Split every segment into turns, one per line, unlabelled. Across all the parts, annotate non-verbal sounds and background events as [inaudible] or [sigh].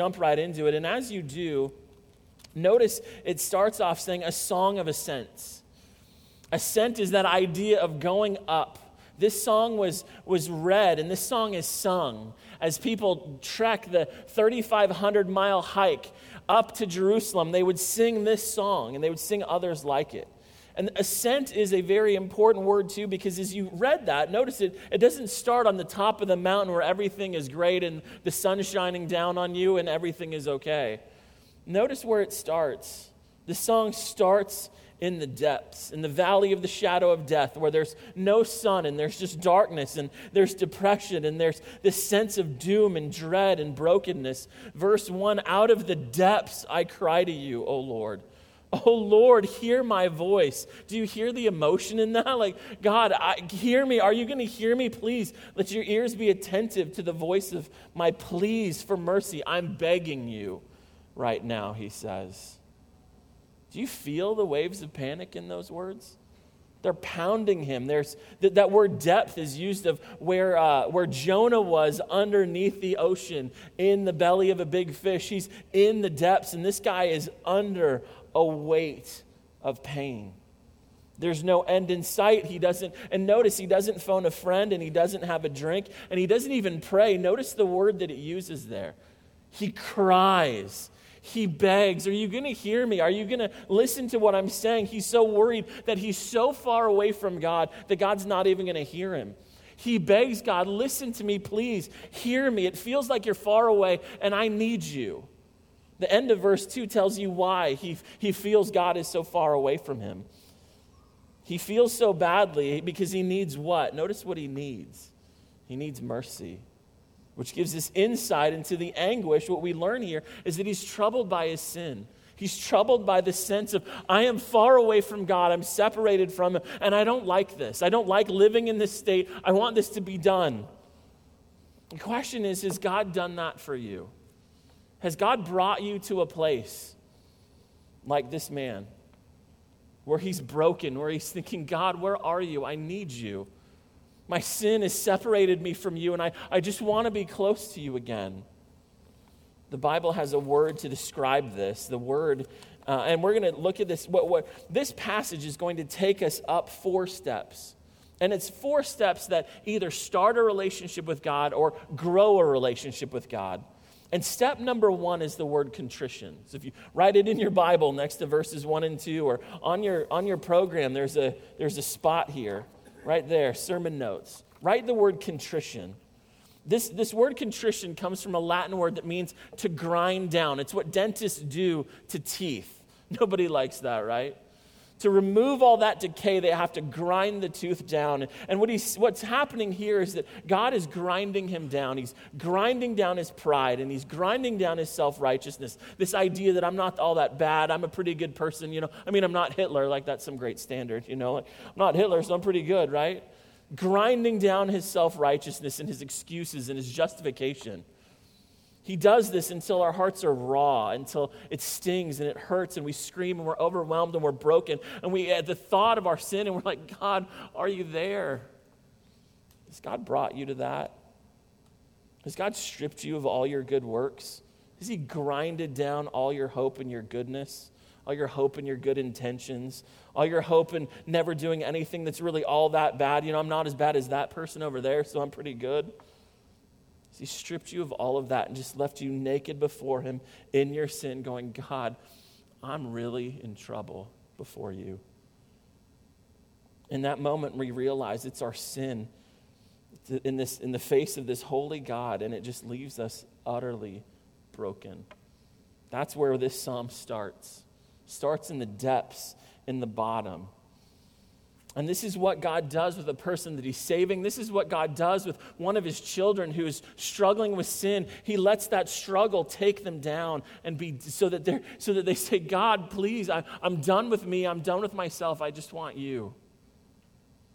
jump right into it. And as you do, notice it starts off saying a song of ascents. Ascent is that idea of going up. This song was, was read and this song is sung as people trek the 3,500 mile hike up to Jerusalem. They would sing this song and they would sing others like it. And ascent is a very important word too, because as you read that, notice it, it doesn't start on the top of the mountain where everything is great and the sun is shining down on you and everything is okay. Notice where it starts. The song starts in the depths, in the valley of the shadow of death, where there's no sun and there's just darkness and there's depression and there's this sense of doom and dread and brokenness. Verse 1 Out of the depths I cry to you, O Lord. Oh Lord, hear my voice. Do you hear the emotion in that? [laughs] Like, God, I, hear me. Are you going to hear me? Please let your ears be attentive to the voice of my pleas for mercy. I'm begging you right now, he says. Do you feel the waves of panic in those words? They're pounding him. There's that, that word depth is used of where, uh, where Jonah was underneath the ocean in the belly of a big fish. He's in the depths, and this guy is under a weight of pain. There's no end in sight. He doesn't, and notice he doesn't phone a friend and he doesn't have a drink and he doesn't even pray. Notice the word that it uses there. He cries. He begs, Are you going to hear me? Are you going to listen to what I'm saying? He's so worried that he's so far away from God that God's not even going to hear him. He begs God, Listen to me, please. Hear me. It feels like you're far away and I need you. The end of verse 2 tells you why he, he feels God is so far away from him. He feels so badly because he needs what? Notice what he needs. He needs mercy, which gives us insight into the anguish. What we learn here is that he's troubled by his sin. He's troubled by the sense of, I am far away from God. I'm separated from Him, and I don't like this. I don't like living in this state. I want this to be done. The question is Has God done that for you? Has God brought you to a place like this man where he's broken, where he's thinking, God, where are you? I need you. My sin has separated me from you, and I, I just want to be close to you again. The Bible has a word to describe this. The word, uh, and we're going to look at this. What, what, this passage is going to take us up four steps. And it's four steps that either start a relationship with God or grow a relationship with God. And step number one is the word contrition. So if you write it in your Bible next to verses one and two, or on your, on your program, there's a, there's a spot here, right there, sermon notes. Write the word contrition. This, this word contrition comes from a Latin word that means to grind down. It's what dentists do to teeth. [laughs] Nobody likes that, right? To remove all that decay, they have to grind the tooth down. And what he's, what's happening here is that God is grinding him down. He's grinding down his pride and he's grinding down his self righteousness. This idea that I'm not all that bad, I'm a pretty good person, you know. I mean, I'm not Hitler, like that's some great standard, you know. Like, I'm not Hitler, so I'm pretty good, right? Grinding down his self righteousness and his excuses and his justification. He does this until our hearts are raw, until it stings and it hurts and we scream and we're overwhelmed and we're broken. And we at the thought of our sin and we're like, God, are you there? Has God brought you to that? Has God stripped you of all your good works? Has He grinded down all your hope and your goodness? All your hope and your good intentions? All your hope and never doing anything that's really all that bad? You know, I'm not as bad as that person over there, so I'm pretty good. He stripped you of all of that and just left you naked before Him in your sin, going, God, I'm really in trouble before you. In that moment, we realize it's our sin in, this, in the face of this holy God, and it just leaves us utterly broken. That's where this psalm starts. Starts in the depths, in the bottom. And this is what God does with a person that he's saving. This is what God does with one of his children who is struggling with sin. He lets that struggle take them down and be so that they're so that they say, God, please, I, I'm done with me, I'm done with myself, I just want you.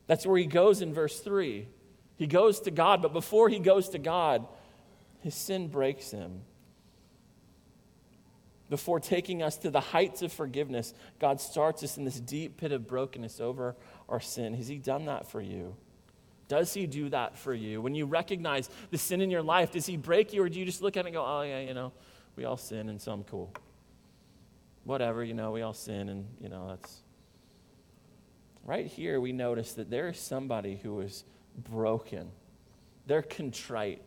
That's where he goes in verse 3. He goes to God, but before he goes to God, his sin breaks him. Before taking us to the heights of forgiveness, God starts us in this deep pit of brokenness over our sin. Has He done that for you? Does He do that for you? When you recognize the sin in your life, does He break you, or do you just look at it and go, oh, yeah, you know, We all sin, and some cool. Whatever, you know, we all sin, and, you know, that's. Right here, we notice that there is somebody who is broken. They're contrite.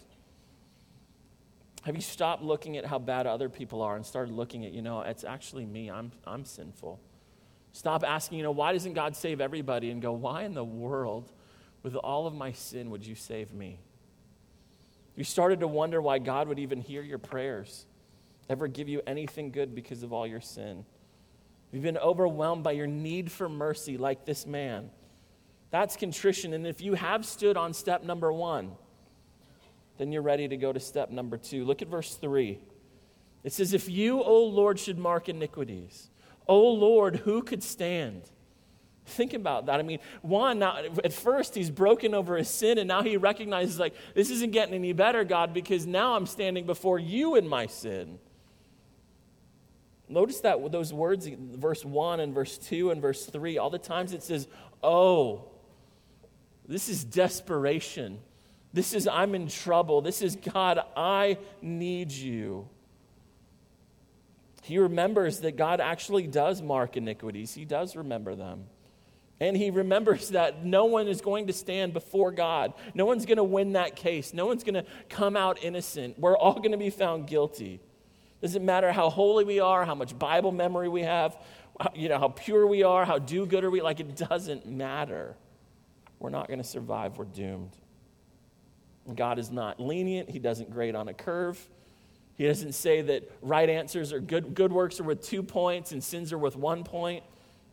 Have you stopped looking at how bad other people are and started looking at, you know, it's actually me. I'm, I'm sinful. Stop asking, you know, why doesn't God save everybody? And go, why in the world, with all of my sin, would you save me? You started to wonder why God would even hear your prayers, ever give you anything good because of all your sin. You've been overwhelmed by your need for mercy, like this man. That's contrition. And if you have stood on step number one, then you're ready to go to step number two. Look at verse three. It says, If you, O Lord, should mark iniquities, O Lord, who could stand? Think about that. I mean, one, now, at first he's broken over his sin, and now he recognizes, like, this isn't getting any better, God, because now I'm standing before you in my sin. Notice that those words, verse 1 and verse 2 and verse 3, all the times it says, oh. This is desperation. This is, I'm in trouble. This is, God, I need you. He remembers that God actually does mark iniquities, He does remember them. And he remembers that no one is going to stand before God. No one's going to win that case. No one's going to come out innocent. We're all going to be found guilty. Doesn't matter how holy we are, how much Bible memory we have, you know, how pure we are, how do good are we, like it doesn't matter. We're not going to survive. We're doomed. God is not lenient. He doesn't grade on a curve. He doesn't say that right answers are good, good works are worth two points and sins are worth one point.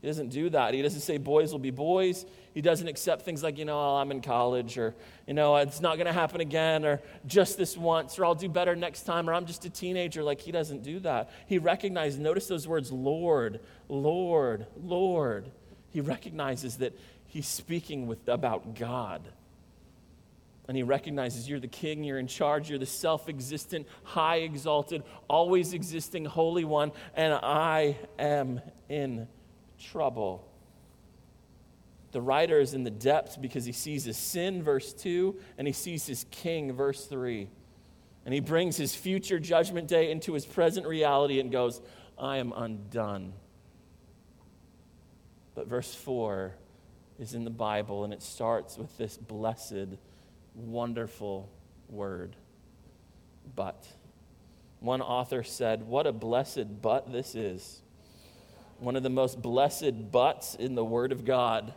He doesn't do that. He doesn't say boys will be boys. He doesn't accept things like, you know, oh, I'm in college or, you know, it's not going to happen again or just this once or I'll do better next time or I'm just a teenager. Like, he doesn't do that. He recognizes, notice those words, Lord, Lord, Lord. He recognizes that he's speaking with, about God. And he recognizes you're the king, you're in charge, you're the self existent, high exalted, always existing Holy One, and I am in trouble. The writer is in the depths because he sees his sin, verse 2, and he sees his king, verse 3. And he brings his future judgment day into his present reality and goes, I am undone. But verse 4 is in the Bible, and it starts with this blessed wonderful word. But. One author said, What a blessed but this is. One of the most blessed buts in the Word of God.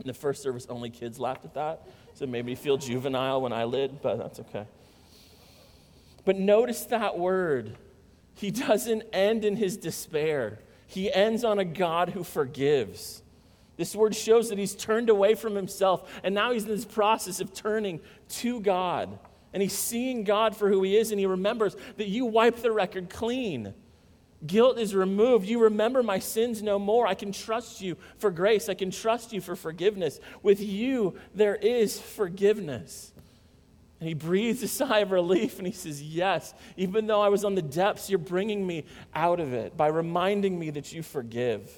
In the first service, only kids laughed at that. So it made me feel juvenile when I lid, but that's okay. But notice that word. He doesn't end in his despair, he ends on a God who forgives. This word shows that he's turned away from himself, and now he's in this process of turning to God. And he's seeing God for who he is, and he remembers that you wipe the record clean. Guilt is removed. You remember my sins no more. I can trust you for grace. I can trust you for forgiveness. With you, there is forgiveness. And he breathes a sigh of relief and he says, Yes, even though I was on the depths, you're bringing me out of it by reminding me that you forgive.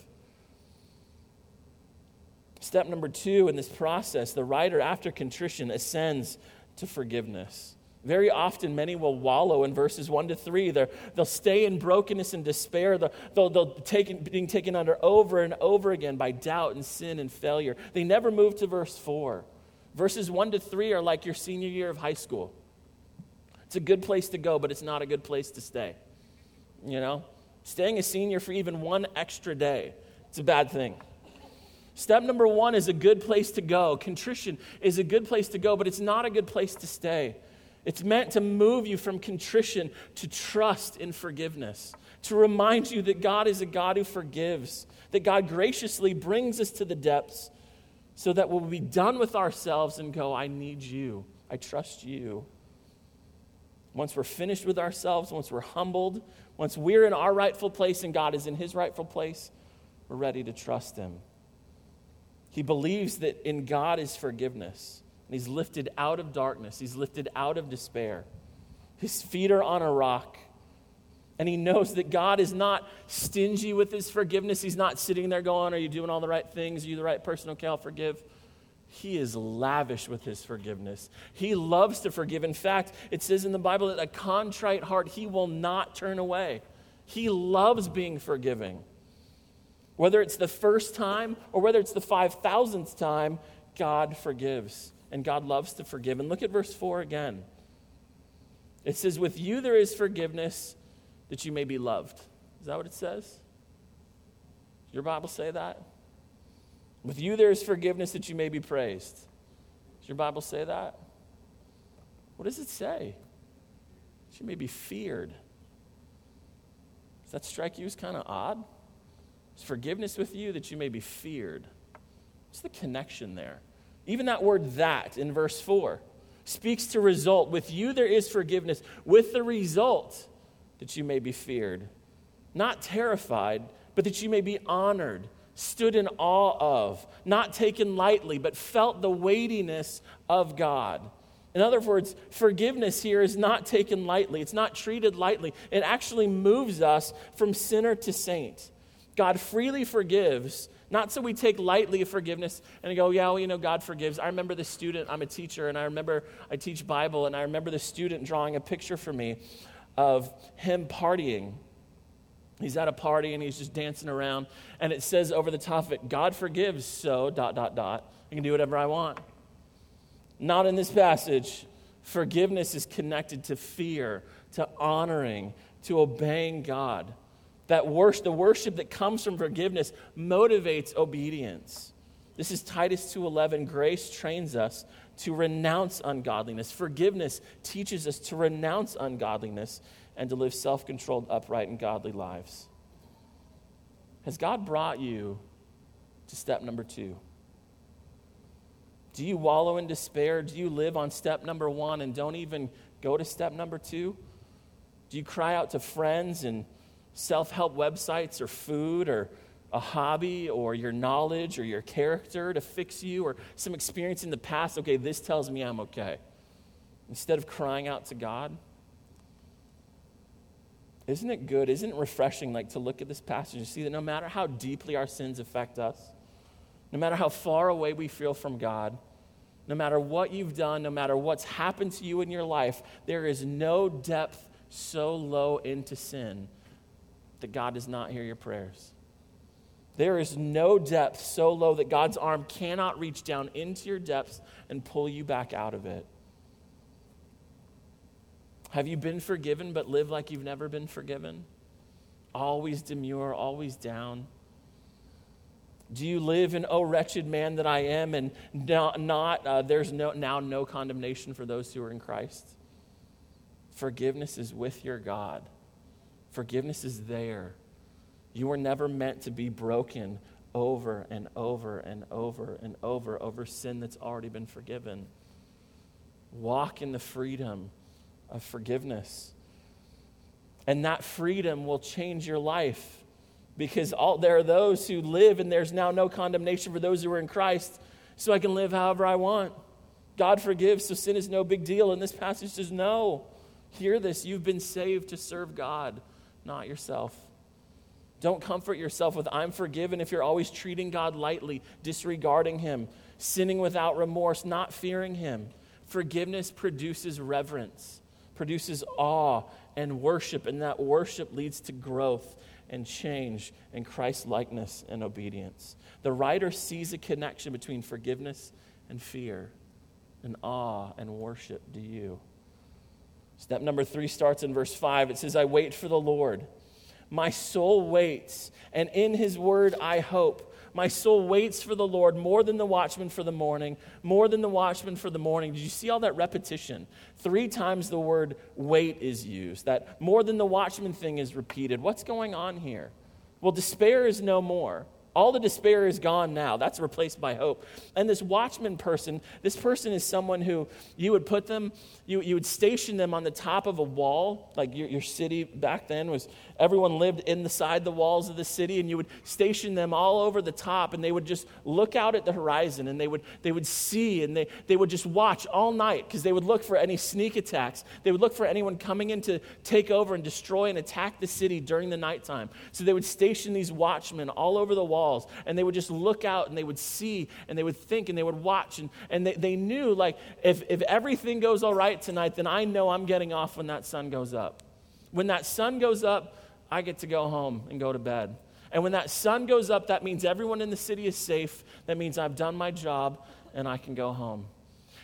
Step number two in this process, the writer, after contrition, ascends to forgiveness. Very often, many will wallow in verses 1 to 3. they will stay in brokenness and despair. They'll, they'll, they'll take, being taken under over and over again by doubt and sin and failure. They never move to verse 4. Verses 1 to 3 are like your senior year of high school. It's a good place to go, but it's not a good place to stay. You know? Staying a senior for even one extra day, it's a bad thing. Step number one is a good place to go. Contrition is a good place to go, but it's not a good place to stay. It's meant to move you from contrition to trust in forgiveness, to remind you that God is a God who forgives, that God graciously brings us to the depths so that we'll be done with ourselves and go, I need you. I trust you. Once we're finished with ourselves, once we're humbled, once we're in our rightful place and God is in his rightful place, we're ready to trust him. He believes that in God is forgiveness. And he's lifted out of darkness, he's lifted out of despair. His feet are on a rock. And he knows that God is not stingy with his forgiveness. He's not sitting there going, Are you doing all the right things? Are you the right person? Okay, I'll forgive. He is lavish with his forgiveness. He loves to forgive. In fact, it says in the Bible that a contrite heart he will not turn away. He loves being forgiving. Whether it's the first time or whether it's the 5,000th time, God forgives. And God loves to forgive. And look at verse 4 again. It says, With you there is forgiveness that you may be loved. Is that what it says? Your Bible say that? With you there is forgiveness that you may be praised. Does your Bible say that? What does it say? She may be feared. Does that strike you as kind of odd? Forgiveness with you that you may be feared? What's the connection there? Even that word that in verse 4 speaks to result. With you there is forgiveness, with the result that you may be feared. Not terrified, but that you may be honored, stood in awe of, not taken lightly, but felt the weightiness of God. In other words, forgiveness here is not taken lightly. It's not treated lightly. It actually moves us from sinner to saint. God freely forgives, not so we take lightly forgiveness and go, yeah, well, you know, God forgives. I remember the student, I'm a teacher, and I remember I teach Bible, and I remember the student drawing a picture for me of him partying He's at a party and he's just dancing around, and it says over the top of it, God forgives, so dot, dot, dot. I can do whatever I want. Not in this passage. Forgiveness is connected to fear, to honoring, to obeying God. That worship, the worship that comes from forgiveness motivates obedience. This is Titus 2:11. Grace trains us to renounce ungodliness. Forgiveness teaches us to renounce ungodliness and to live self controlled, upright, and godly lives. Has God brought you to step number two? Do you wallow in despair? Do you live on step number one and don't even go to step number two? Do you cry out to friends and self help websites or food or a hobby or your knowledge or your character to fix you or some experience in the past? Okay, this tells me I'm okay. Instead of crying out to God? Isn't it good? Isn't it refreshing like to look at this passage and see that no matter how deeply our sins affect us, no matter how far away we feel from God, no matter what you've done, no matter what's happened to you in your life, there is no depth so low into sin that God does not hear your prayers. There is no depth so low that God's arm cannot reach down into your depths and pull you back out of it. Have you been forgiven but live like you've never been forgiven? Always demure, always down? Do you live in, oh, wretched man that I am, and not, not uh, there's no, now no condemnation for those who are in Christ? Forgiveness is with your God, forgiveness is there. You were never meant to be broken over and over and over and over over sin that's already been forgiven. Walk in the freedom of forgiveness. And that freedom will change your life because all, there are those who live and there's now no condemnation for those who are in Christ, so I can live however I want. God forgives, so sin is no big deal. And this passage says, no. Hear this. You've been saved to serve God, not yourself. Don't comfort yourself with, I'm forgiven if you're always treating God lightly, disregarding Him, sinning without remorse, not fearing Him. Forgiveness produces reverence produces awe and worship, and that worship leads to growth and change and Christ likeness and obedience. The writer sees a connection between forgiveness and fear, and awe and worship. Do you? Step number three starts in verse 5. It says, I wait for the Lord. My soul waits, and in his word I hope. My soul waits for the Lord more than the watchman for the morning, more than the watchman for the morning. Did you see all that repetition? Three times the word wait is used. That more than the watchman thing is repeated. What's going on here? Well, despair is no more. All the despair is gone now. That's replaced by hope. And this watchman person, this person is someone who you would put them, you, you would station them on the top of a wall. Like your, your city back then was, everyone lived inside the walls of the city, and you would station them all over the top, and they would just look out at the horizon, and they would, they would see, and they, they would just watch all night because they would look for any sneak attacks. They would look for anyone coming in to take over and destroy and attack the city during the nighttime. So they would station these watchmen all over the wall walls. And they would just look out and they would see and they would think and they would watch. And, and they, they knew, like, if, if everything goes all right tonight, then I know I'm getting off when that sun goes up. When that sun goes up, I get to go home and go to bed. And when that sun goes up, that means everyone in the city is safe. That means I've done my job and I can go home.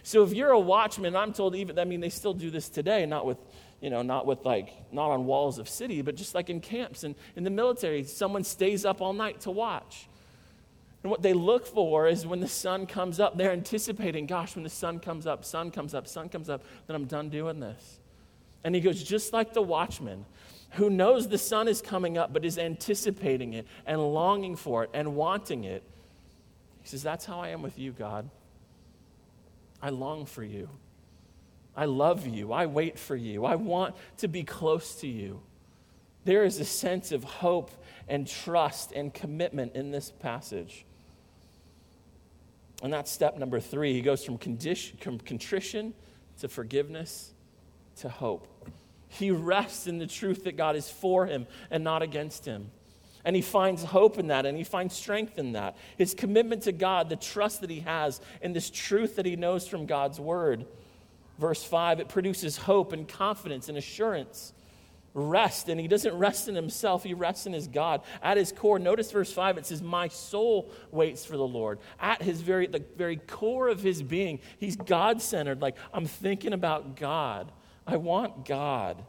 So if you're a watchman, I'm told even, I mean, they still do this today, not with, you know, not with like, not on walls of city, but just like in camps and in the military, someone stays up all night to watch. And what they look for is when the sun comes up, they're anticipating, gosh, when the sun comes up, sun comes up, sun comes up, then I'm done doing this. And he goes, just like the watchman who knows the sun is coming up but is anticipating it and longing for it and wanting it. He says, That's how I am with you, God. I long for you. I love you. I wait for you. I want to be close to you. There is a sense of hope and trust and commitment in this passage. And that's step number three. He goes from, condition, from contrition to forgiveness to hope. He rests in the truth that God is for him and not against him. And he finds hope in that and he finds strength in that. His commitment to God, the trust that he has in this truth that he knows from God's word. Verse 5, it produces hope and confidence and assurance. Rest, and he doesn't rest in himself, he rests in his God. At his core, notice verse 5, it says, My soul waits for the Lord. At his very, the very core of his being, he's God centered. Like, I'm thinking about God. I want God.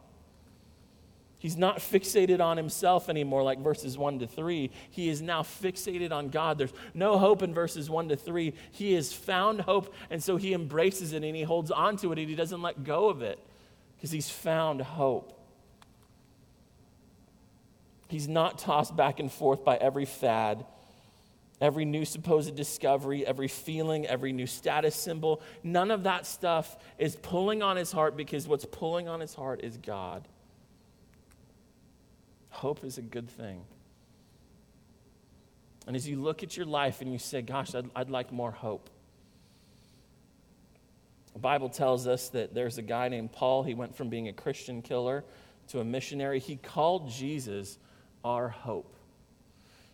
He's not fixated on himself anymore, like verses 1 to 3. He is now fixated on God. There's no hope in verses 1 to 3. He has found hope, and so he embraces it and he holds on to it and he doesn't let go of it because he's found hope. He's not tossed back and forth by every fad, every new supposed discovery, every feeling, every new status symbol. None of that stuff is pulling on his heart because what's pulling on his heart is God. Hope is a good thing. And as you look at your life and you say, Gosh, I'd, I'd like more hope. The Bible tells us that there's a guy named Paul. He went from being a Christian killer to a missionary. He called Jesus our hope.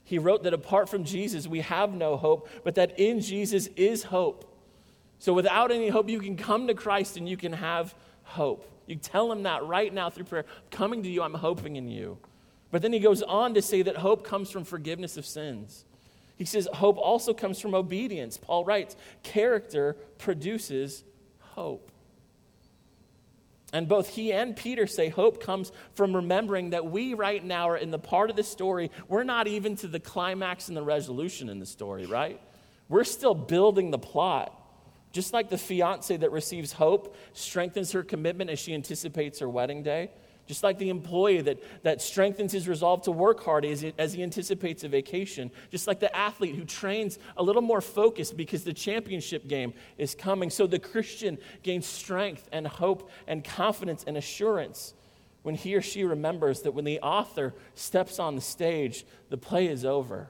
He wrote that apart from Jesus, we have no hope, but that in Jesus is hope. So without any hope, you can come to Christ and you can have hope. You tell him that right now through prayer. Coming to you, I'm hoping in you. But then he goes on to say that hope comes from forgiveness of sins. He says hope also comes from obedience. Paul writes, character produces hope. And both he and Peter say hope comes from remembering that we right now are in the part of the story, we're not even to the climax and the resolution in the story, right? We're still building the plot. Just like the fiance that receives hope strengthens her commitment as she anticipates her wedding day, just like the employee that, that strengthens his resolve to work hard as he, as he anticipates a vacation. Just like the athlete who trains a little more focused because the championship game is coming. So the Christian gains strength and hope and confidence and assurance when he or she remembers that when the author steps on the stage, the play is over.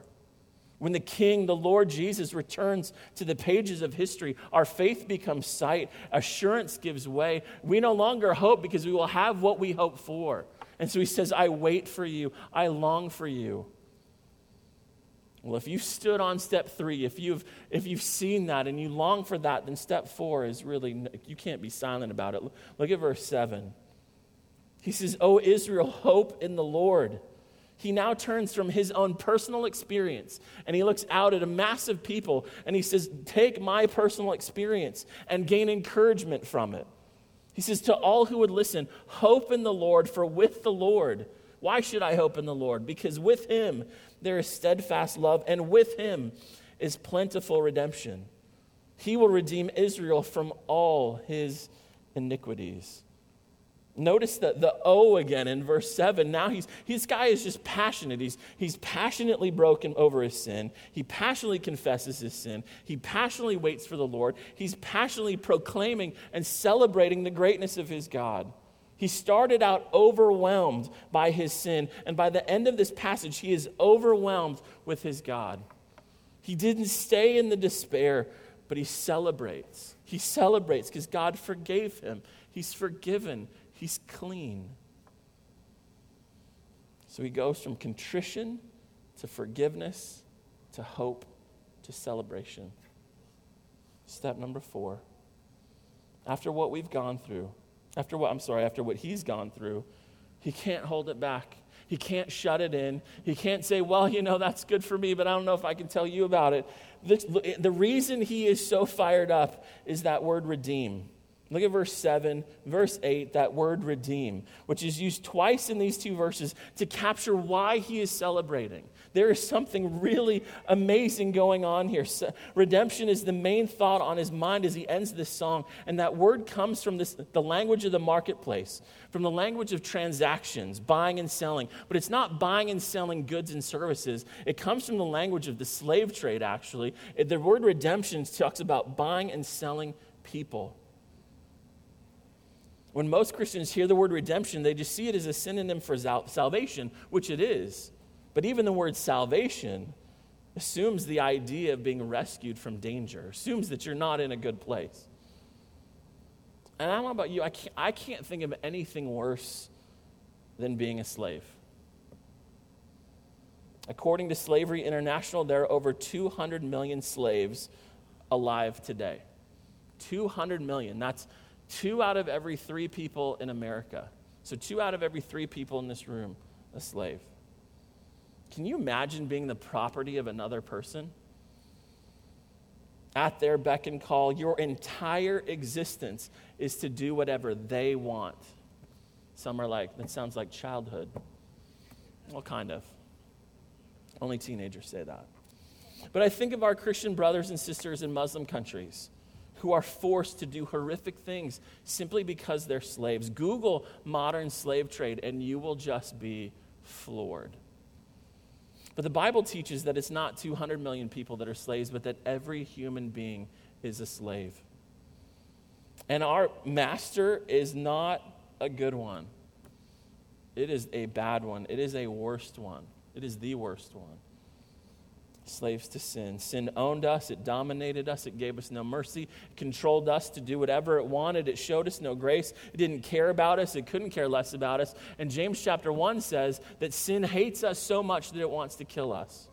When the King, the Lord Jesus, returns to the pages of history, our faith becomes sight, assurance gives way. We no longer hope because we will have what we hope for. And so he says, I wait for you, I long for you. Well, if you stood on step three, if you've, if you've seen that and you long for that, then step four is really, you can't be silent about it. Look at verse seven. He says, O Israel, hope in the Lord he now turns from his own personal experience and he looks out at a massive people and he says, Take my personal experience and gain encouragement from it. He says, To all who would listen, hope in the Lord, for with the Lord, why should I hope in the Lord? Because with him there is steadfast love, and with him is plentiful redemption. He will redeem Israel from all his iniquities. Notice the, the O again in verse 7. Now he's, this guy is just passionate. He's, he's passionately broken over his sin. He passionately confesses his sin. He passionately waits for the Lord. He's passionately proclaiming and celebrating the greatness of his God. He started out overwhelmed by his sin, and by the end of this passage, he is overwhelmed with his God. He didn't stay in the despair, but he celebrates. He celebrates because God forgave him. He's forgiven. He's clean. So he goes from contrition to forgiveness to hope to celebration. Step number four. After what we've gone through, after what, I'm sorry, after what he's gone through, he can't hold it back. He can't shut it in. He can't say, well, you know, that's good for me, but I don't know if I can tell you about it. The, the reason he is so fired up is that word redeem. Look at verse 7, verse 8, that word redeem, which is used twice in these two verses to capture why he is celebrating. There is something really amazing going on here. Redemption is the main thought on his mind as he ends this song. And that word comes from this, the language of the marketplace, from the language of transactions, buying and selling. But it's not buying and selling goods and services, it comes from the language of the slave trade, actually. The word redemption talks about buying and selling people. When most Christians hear the word redemption, they just see it as a synonym for salvation, which it is. But even the word salvation assumes the idea of being rescued from danger, assumes that you're not in a good place. And I don't know about you, I can't, I can't think of anything worse than being a slave. According to Slavery International, there are over 200 million slaves alive today. 200 million. That's two out of every three people in America. So, two out of every three people in this room, a slave. Can you imagine being the property of another person? At their beck and call, your entire existence is to do whatever they want. Some are like, that sounds like childhood. Well, kind of. Only teenagers say that. But I think of our Christian brothers and sisters in Muslim countries who are forced to do horrific things simply because they're slaves. Google modern slave trade and you will just be floored. But the Bible teaches that it's not 200 million people that are slaves, but that every human being is a slave. And our master is not a good one, it is a bad one, it is a worst one, it is the worst one slaves to sin. Sin owned us, it dominated us, it gave us no mercy, it controlled us to do whatever it wanted, it showed us no grace, it didn't care about us, it couldn't care less about us. And James chapter 1 says that sin hates us so much that it wants to kill us.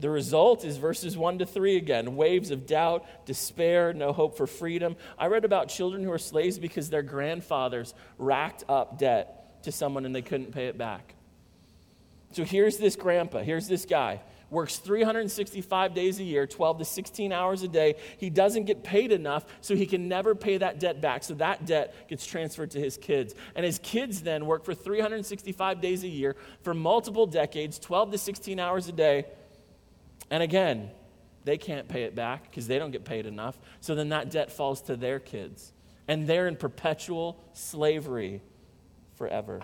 The result is verses 1 to 3 again waves of doubt, despair, no hope for freedom. I read about children who are slaves because their grandfathers racked up debt to someone and they couldn't pay it back. So here's this grandpa, here's this guy, works 365 days a year, 12 to 16 hours a day. He doesn't get paid enough, so he can never pay that debt back. So that debt gets transferred to his kids. And his kids then work for 365 days a year for multiple decades, 12 to 16 hours a day. And again, they can't pay it back because they don't get paid enough. So then that debt falls to their kids. And they're in perpetual slavery forever.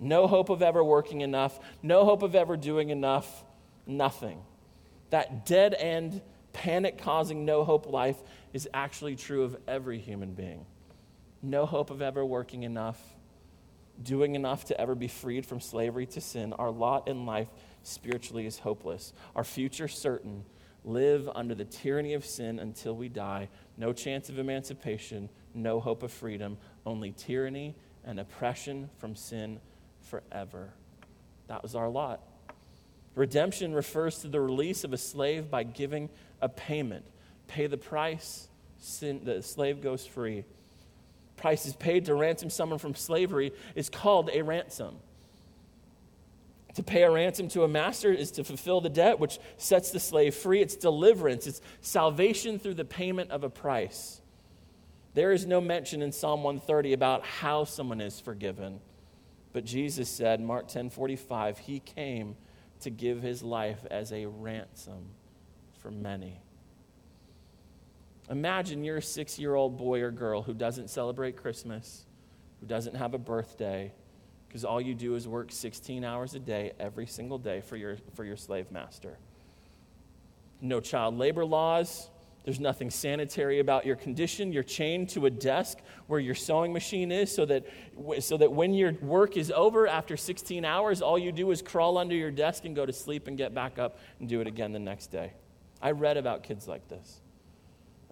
No hope of ever working enough, no hope of ever doing enough, nothing. That dead end, panic causing, no hope life is actually true of every human being. No hope of ever working enough, doing enough to ever be freed from slavery to sin. Our lot in life spiritually is hopeless. Our future certain. Live under the tyranny of sin until we die. No chance of emancipation, no hope of freedom, only tyranny and oppression from sin forever. That was our lot. Redemption refers to the release of a slave by giving a payment. Pay the price, sin, the slave goes free. Price is paid to ransom someone from slavery is called a ransom. To pay a ransom to a master is to fulfill the debt which sets the slave free. It's deliverance, it's salvation through the payment of a price. There is no mention in Psalm 130 about how someone is forgiven. But Jesus said, Mark 10 45, he came to give his life as a ransom for many. Imagine you're a six year old boy or girl who doesn't celebrate Christmas, who doesn't have a birthday, because all you do is work 16 hours a day every single day for your, for your slave master. No child labor laws, there's nothing sanitary about your condition. You're chained to a desk where your sewing machine is so that, so that when your work is over after 16 hours, all you do is crawl under your desk and go to sleep and get back up and do it again the next day. I read about kids like this.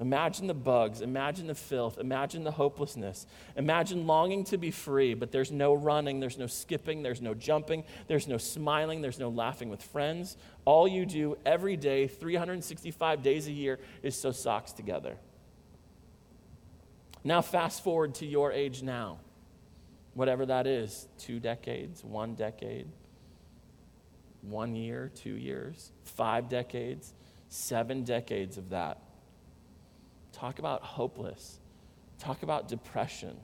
Imagine the bugs, imagine the filth, imagine the hopelessness. Imagine longing to be free, but there's no running, there's no skipping, there's no jumping, there's no smiling, there's no laughing with friends. All you do every day, 365 days a year, is sew socks together. Now, fast forward to your age now, whatever that is two decades, one decade, one year, two years, five decades, seven decades of that. Talk about hopeless. Talk about depression.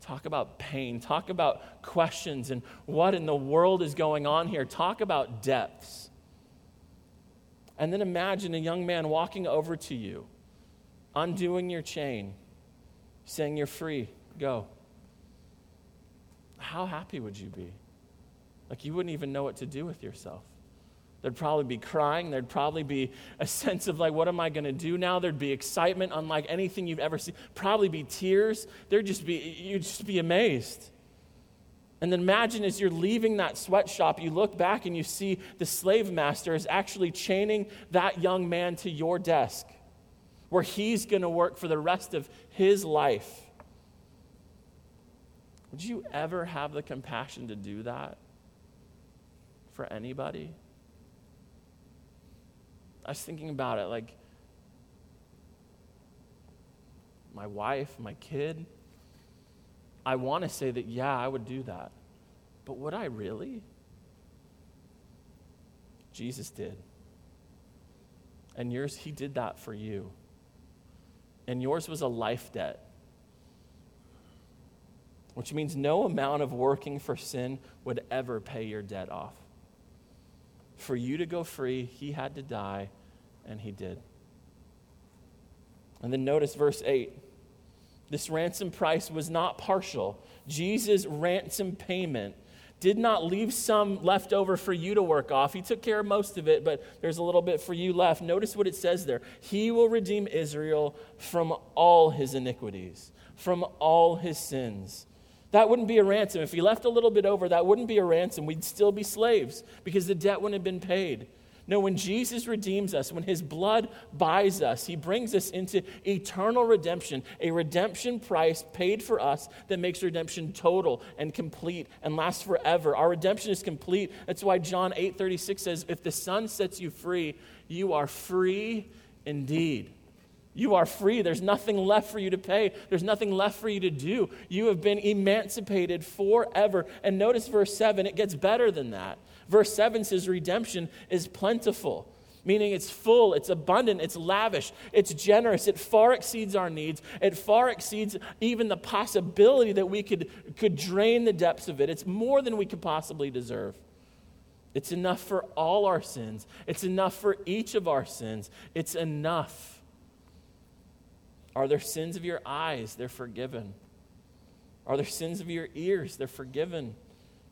Talk about pain. Talk about questions and what in the world is going on here. Talk about depths. And then imagine a young man walking over to you, undoing your chain, saying, You're free, go. How happy would you be? Like you wouldn't even know what to do with yourself. There'd probably be crying. There'd probably be a sense of, like, what am I going to do now? There'd be excitement unlike anything you've ever seen. Probably be tears. There'd just be, you'd just be amazed. And then imagine as you're leaving that sweatshop, you look back and you see the slave master is actually chaining that young man to your desk where he's going to work for the rest of his life. Would you ever have the compassion to do that for anybody? I was thinking about it like my wife, my kid. I want to say that, yeah, I would do that. But would I really? Jesus did. And yours, he did that for you. And yours was a life debt, which means no amount of working for sin would ever pay your debt off. For you to go free, he had to die, and he did. And then notice verse 8. This ransom price was not partial. Jesus' ransom payment did not leave some left over for you to work off. He took care of most of it, but there's a little bit for you left. Notice what it says there He will redeem Israel from all his iniquities, from all his sins. That wouldn't be a ransom. If he left a little bit over, that wouldn't be a ransom. We'd still be slaves because the debt wouldn't have been paid. No, when Jesus redeems us, when his blood buys us, he brings us into eternal redemption, a redemption price paid for us that makes redemption total and complete and lasts forever. Our redemption is complete. That's why John 8:36 says, "If the Son sets you free, you are free indeed." You are free. There's nothing left for you to pay. There's nothing left for you to do. You have been emancipated forever. And notice verse 7, it gets better than that. Verse 7 says, Redemption is plentiful, meaning it's full, it's abundant, it's lavish, it's generous, it far exceeds our needs, it far exceeds even the possibility that we could, could drain the depths of it. It's more than we could possibly deserve. It's enough for all our sins, it's enough for each of our sins. It's enough. Are there sins of your eyes? They're forgiven. Are there sins of your ears? They're forgiven.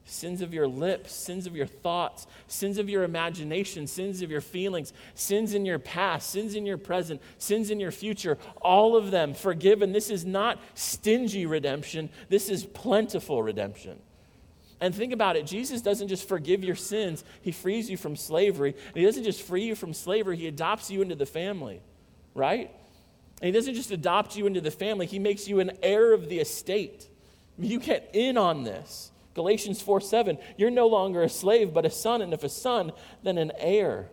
Sins of your lips, sins of your thoughts, sins of your imagination, sins of your feelings, sins in your past, sins in your present, sins in your future, all of them forgiven. This is not stingy redemption, this is plentiful redemption. And think about it Jesus doesn't just forgive your sins, He frees you from slavery. And He doesn't just free you from slavery, He adopts you into the family, right? And he doesn't just adopt you into the family, he makes you an heir of the estate. You get in on this. Galatians 4 7, you're no longer a slave, but a son, and if a son, then an heir.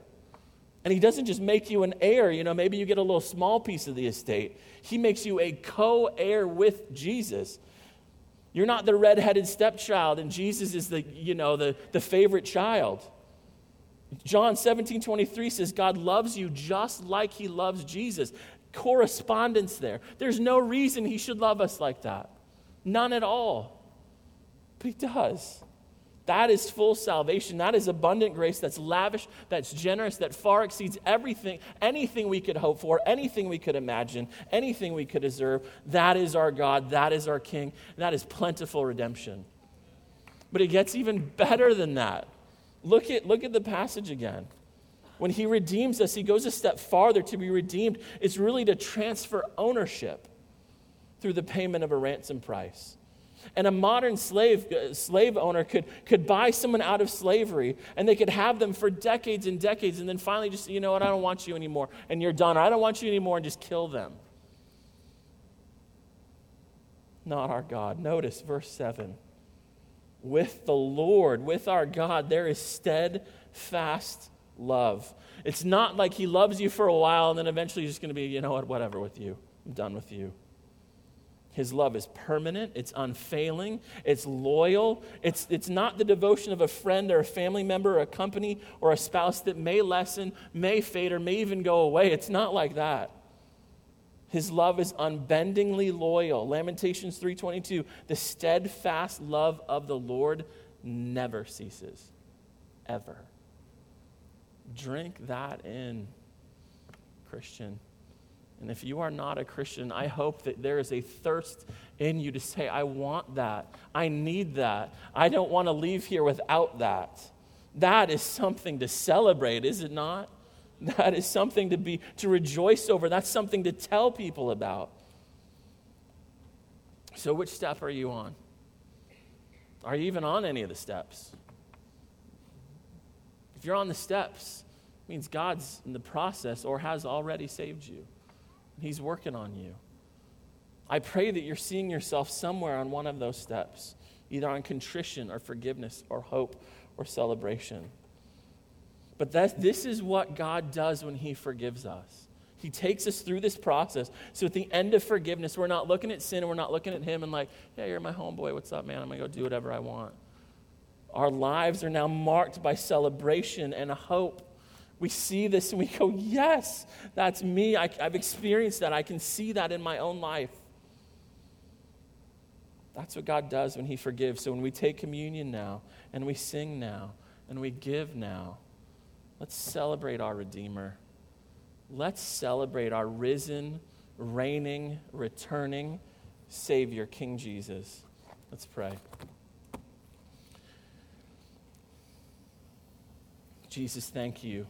And he doesn't just make you an heir, you know, maybe you get a little small piece of the estate. He makes you a co heir with Jesus. You're not the red-headed stepchild, and Jesus is the, you know, the, the favorite child. John 17, 23 says, God loves you just like he loves Jesus correspondence there. There's no reason he should love us like that. None at all. But he does. That is full salvation. That is abundant grace that's lavish, that's generous, that far exceeds everything, anything we could hope for, anything we could imagine, anything we could deserve. That is our God. That is our King. That is plentiful redemption. But it gets even better than that. Look at, look at the passage again. When he redeems us, he goes a step farther. To be redeemed is really to transfer ownership through the payment of a ransom price. And a modern slave, uh, slave owner could, could buy someone out of slavery and they could have them for decades and decades and then finally just, you know what, I don't want you anymore and you're done. Or I don't want you anymore and just kill them. Not our God. Notice verse 7. With the Lord, with our God, there is steadfast love. It's not like he loves you for a while and then eventually he's just going to be, you know what, whatever with you. I'm done with you. His love is permanent, it's unfailing, it's loyal. It's, it's not the devotion of a friend or a family member or a company or a spouse that may lessen, may fade, or may even go away. It's not like that. His love is unbendingly loyal. Lamentations 3:22, the steadfast love of the Lord never ceases. Ever. Drink that in, Christian. And if you are not a Christian, I hope that there is a thirst in you to say, I want that. I need that. I don't want to leave here without that. That is something to celebrate, is it not? [laughs] That is something to be to rejoice over. That's something to tell people about. So which step are you on? Are you even on any of the steps? You're on the steps, it means God's in the process or has already saved you. He's working on you. I pray that you're seeing yourself somewhere on one of those steps, either on contrition or forgiveness or hope or celebration. But that, this is what God does when He forgives us. He takes us through this process. So at the end of forgiveness, we're not looking at sin and we're not looking at Him and like, yeah, you're my homeboy. What's up, man? I'm going to go do whatever I want. Our lives are now marked by celebration and hope we see this and we go, Yes, that's me. I, have experienced that. I can see that in my own life. That's what God does when He forgives. So when we take communion now and we sing now and we give now, let's celebrate our Redeemer. Let's celebrate our risen, reigning, returning Savior, King Jesus. Let's pray. Jesus, thank you